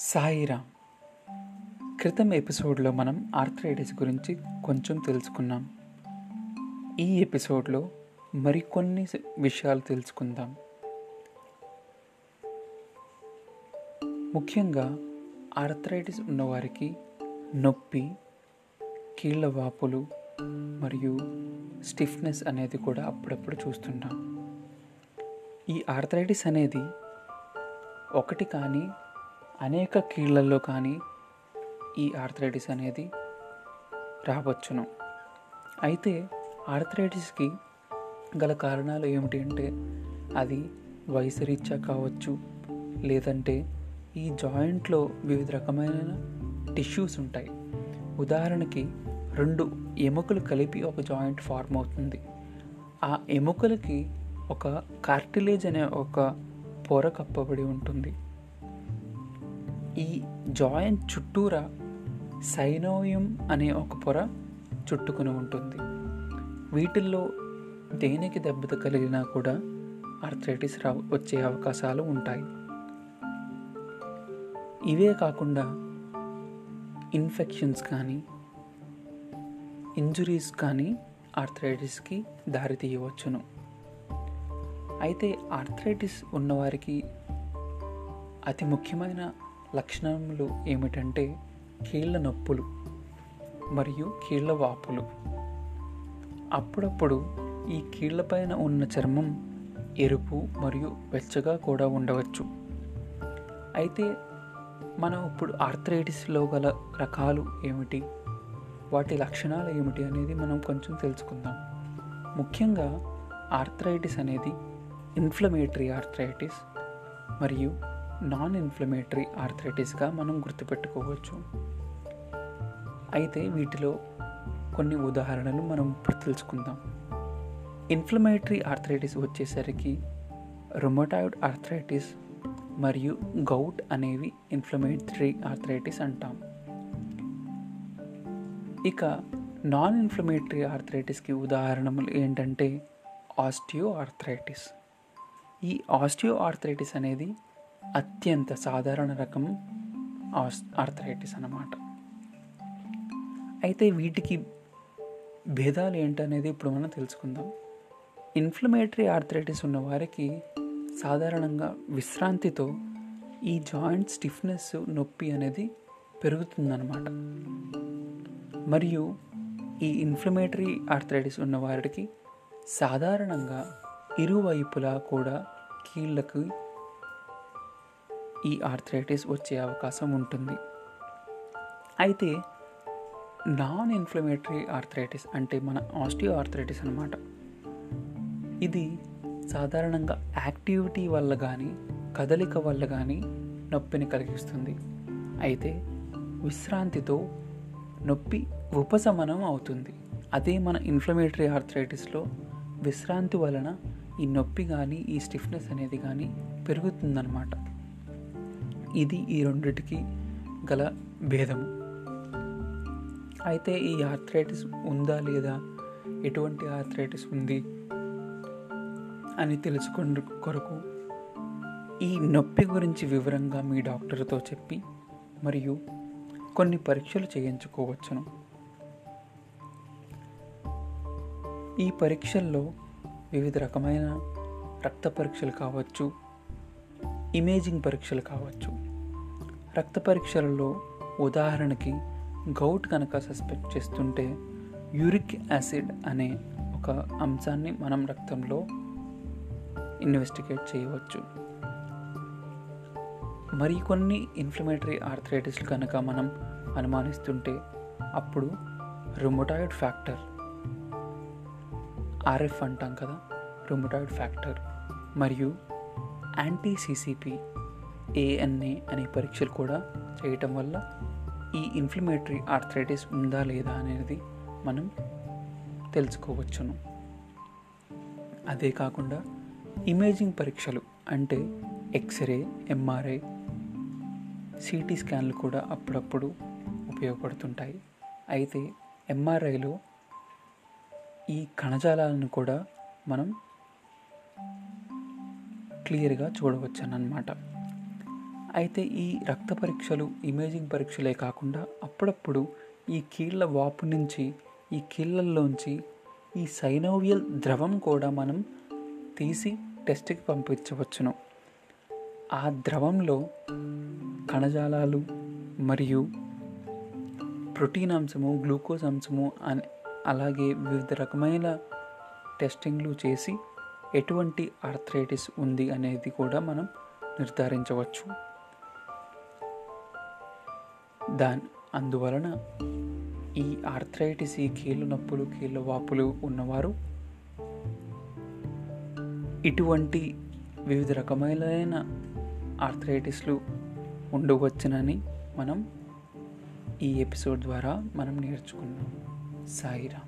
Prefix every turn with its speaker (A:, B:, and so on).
A: సాయిరామ్. క్రితం ఎపిసోడ్లో మనం ఆర్థరైటిస్ గురించి కొంచెం తెలుసుకున్నాం. ఈ ఎపిసోడ్లో మరికొన్ని విషయాలు తెలుసుకుందాం. ముఖ్యంగా ఆర్థరైటిస్ ఉన్నవారికి నొప్పి కీళ్ళ వాపులు మరియు స్టిఫ్నెస్ అనేది కూడా అప్పుడప్పుడు చూస్తుంటాం. ఈ ఆర్థరైటిస్ అనేది ఒకటి కానీ అనేక కీళ్ళల్లో కానీ ఈ ఆర్థరైటిస్ అనేది రావచ్చును. అయితే ఆర్థరైటిస్కి గల కారణాలు ఏమిటి అంటే అది వయసు రీత్యా కావచ్చు లేదంటే ఈ జాయింట్లో వివిధ రకమైన టిష్యూస్ ఉంటాయి. ఉదాహరణకి రెండు ఎముకలు కలిపి ఒక జాయింట్ ఫార్మ్ అవుతుంది. ఆ ఎముకలకి ఒక కార్టిలేజ్ అనే ఒక పొర కప్పబడి ఉంటుంది. ఈ జాయింట్ చుట్టూరా సైనోయం అనే ఒక పొర చుట్టుకుని ఉంటుంది. వీటిల్లో దేనికి దెబ్బత కలిగినా కూడా ఆర్థరైటిస్ రా వచ్చే అవకాశాలు ఉంటాయి. ఇవే కాకుండా ఇన్ఫెక్షన్స్ కానీ ఇంజురీస్ కానీ ఆర్థరైటిస్కి దారి తీయవచ్చును. అయితే ఆర్థరైటిస్ ఉన్నవారికి అతి ముఖ్యమైన లక్షణములు ఏమిటంటే కీళ్ళ నొప్పులు మరియు కీళ్ళ వాపులు. అప్పుడప్పుడు ఈ కీళ్ళపైన ఉన్న చర్మం ఎరుపు మరియు వెచ్చగా కూడా ఉండవచ్చు. అయితే మనం ఇప్పుడు ఆర్థరైటిస్లో గల రకాలు ఏమిటి? వాటి లక్షణాలు ఏమిటి అనేది మనం కొంచెం తెలుసుకుందాం. ముఖ్యంగా ఆర్థరైటిస్ అనేది ఇన్ఫ్లమేటరీ ఆర్థరైటిస్ మరియు నాన్ ఇన్ఫ్లమేటరీ ఆర్థరైటిస్గా మనం గుర్తుపెట్టుకోవచ్చు. అయితే వీటిలో కొన్ని ఉదాహరణలు మనం ఇప్పుడు తెలుసుకుందాం. ఇన్ఫ్లమేటరీ ఆర్థరైటిస్ వచ్చేసరికి రొమోటాయిడ్ ఆర్థరైటిస్ మరియు గౌట్ అనేవి ఇన్ఫ్లమేటరీ ఆర్థరైటిస్ అంటాం. ఇక నాన్ ఇన్ఫ్లమేటరీ ఆర్థరైటిస్కి ఉదాహరణలు ఏంటంటే ఆస్టియో ఆర్థరైటిస్ ఈ ఆస్టియో ఆర్థరైటిస్ అనేది అత్యంత సాధారణ రకం ఆర్థరైటిస్ అన్నమాట. అయితే వీటికి భేదాలు ఏంటనేది ఇప్పుడు మనం తెలుసుకుందాం. ఇన్ఫ్లమేటరీ ఆర్థరైటిస్ ఉన్న వారికి సాధారణంగా విశ్రాంతితో ఈ జాయింట్ స్టిఫ్నెస్ నొప్పి అనేది పెరుగుతుందన్నమాట. మరియు ఈ ఇన్ఫ్లమేటరీ ఆర్థరైటిస్ ఉన్న వారికి సాధారణంగా ఇరువైపులా కూడా కీళ్ళకు ఈ ఆర్థరైటిస్ వచ్చే అవకాశం ఉంటుంది. అయితే నాన్ ఇన్ఫ్లమేటరీ ఆర్థరైటిస్ అంటే మన ఆస్టియో ఆర్థరైటిస్ అనమాట ఇది సాధారణంగా యాక్టివిటీ వల్ల కానీ కదలిక వల్ల కానీ నొప్పిని కలిగిస్తుంది. అయితే విశ్రాంతితో నొప్పి ఉపశమనం అవుతుంది. అదే మన ఇన్ఫ్లమేటరీ ఆర్థరైటిస్లో విశ్రాంతి వలన ఈ నొప్పి కానీ ఈ స్టిఫ్నెస్ అనేది కానీ పెరుగుతుందన్నమాట. ఇది ఈ రెండిటికి గల భేదము. అయితే ఈ ఆర్థరైటిస్ ఉందా లేదా? ఎటువంటి ఆర్థరైటిస్ ఉంది అని తెలుసుకున్న కొరకు ఈ నొప్పి గురించి వివరంగా మీ డాక్టర్తో చెప్పి మరియు కొన్ని పరీక్షలు చేయించుకోవచ్చును. ఈ పరీక్షల్లో వివిధ రకమైన రక్త పరీక్షలు కావచ్చు ఇమేజింగ్ పరీక్షలు కావచ్చు. రక్త పరీక్షలలో ఉదాహరణకి గౌట్ కనుక సస్పెక్ట్ చేస్తుంటే యూరిక్ యాసిడ్ అనే ఒక అంశాన్ని మనం రక్తంలో ఇన్వెస్టిగేట్ చేయవచ్చు. మరికొన్ని ఇన్ఫ్లమేటరీ ఆర్థరైటిస్లు కనుక మనం అనుమానిస్తుంటే అప్పుడు రుమటాయిడ్ ఫ్యాక్టర్ ఆర్ఎఫ్ అంటాం కదా రుమటాయిడ్ ఫ్యాక్టర్ మరియు యాంటీ సిసిపి ఏఎన్ఏ అనే పరీక్షలు కూడా చేయటం వల్ల ఈ ఇన్ఫ్లమేటరీ ఆర్థరైటిస్ ఉందా లేదా అనేది మనం తెలుసుకోవచ్చును. అదే కాకుండా ఇమేజింగ్ పరీక్షలు అంటే ఎక్స్రే ఎంఆర్ఐ సిటీ స్కాన్లు కూడా అప్పుడప్పుడు ఉపయోగపడుతుంటాయి. అయితే ఎంఆర్ఐలో ఈ కణజాలాలను కూడా మనం క్లియర్గా చూడవచ్చు అన్నమాట అయితే ఈ రక్త పరీక్షలు ఇమేజింగ్ పరీక్షలే కాకుండా అప్పుడప్పుడు ఈ కీళ్ళ వాపు నుంచి ఈ కీళ్ళల్లోంచి ఈ సైనోవియల్ ద్రవం కూడా మనం తీసి టెస్ట్కి పంపించవచ్చును. ఆ ద్రవంలో కణజాలాలు మరియు ప్రోటీన్ అంశము గ్లూకోజ్ అంశము అని అలాగే వివిధ రకమైన టెస్టింగ్లు చేసి ఎటువంటి ఆర్థరైటిస్ ఉంది అనేది కూడా మనం నిర్ధారించవచ్చు. దాని. అందువలన ఈ ఆర్థరైటిస్ ఈ కీళ్ళు నొప్పులు కీళ్ళ వాపులు ఉన్నవారు ఇటువంటి వివిధ రకమైన ఆర్థరైటిస్లు ఉండవచ్చునని మనం ఈ ఎపిసోడ్ ద్వారా మనం నేర్చుకున్నాం. సాయిరామ్.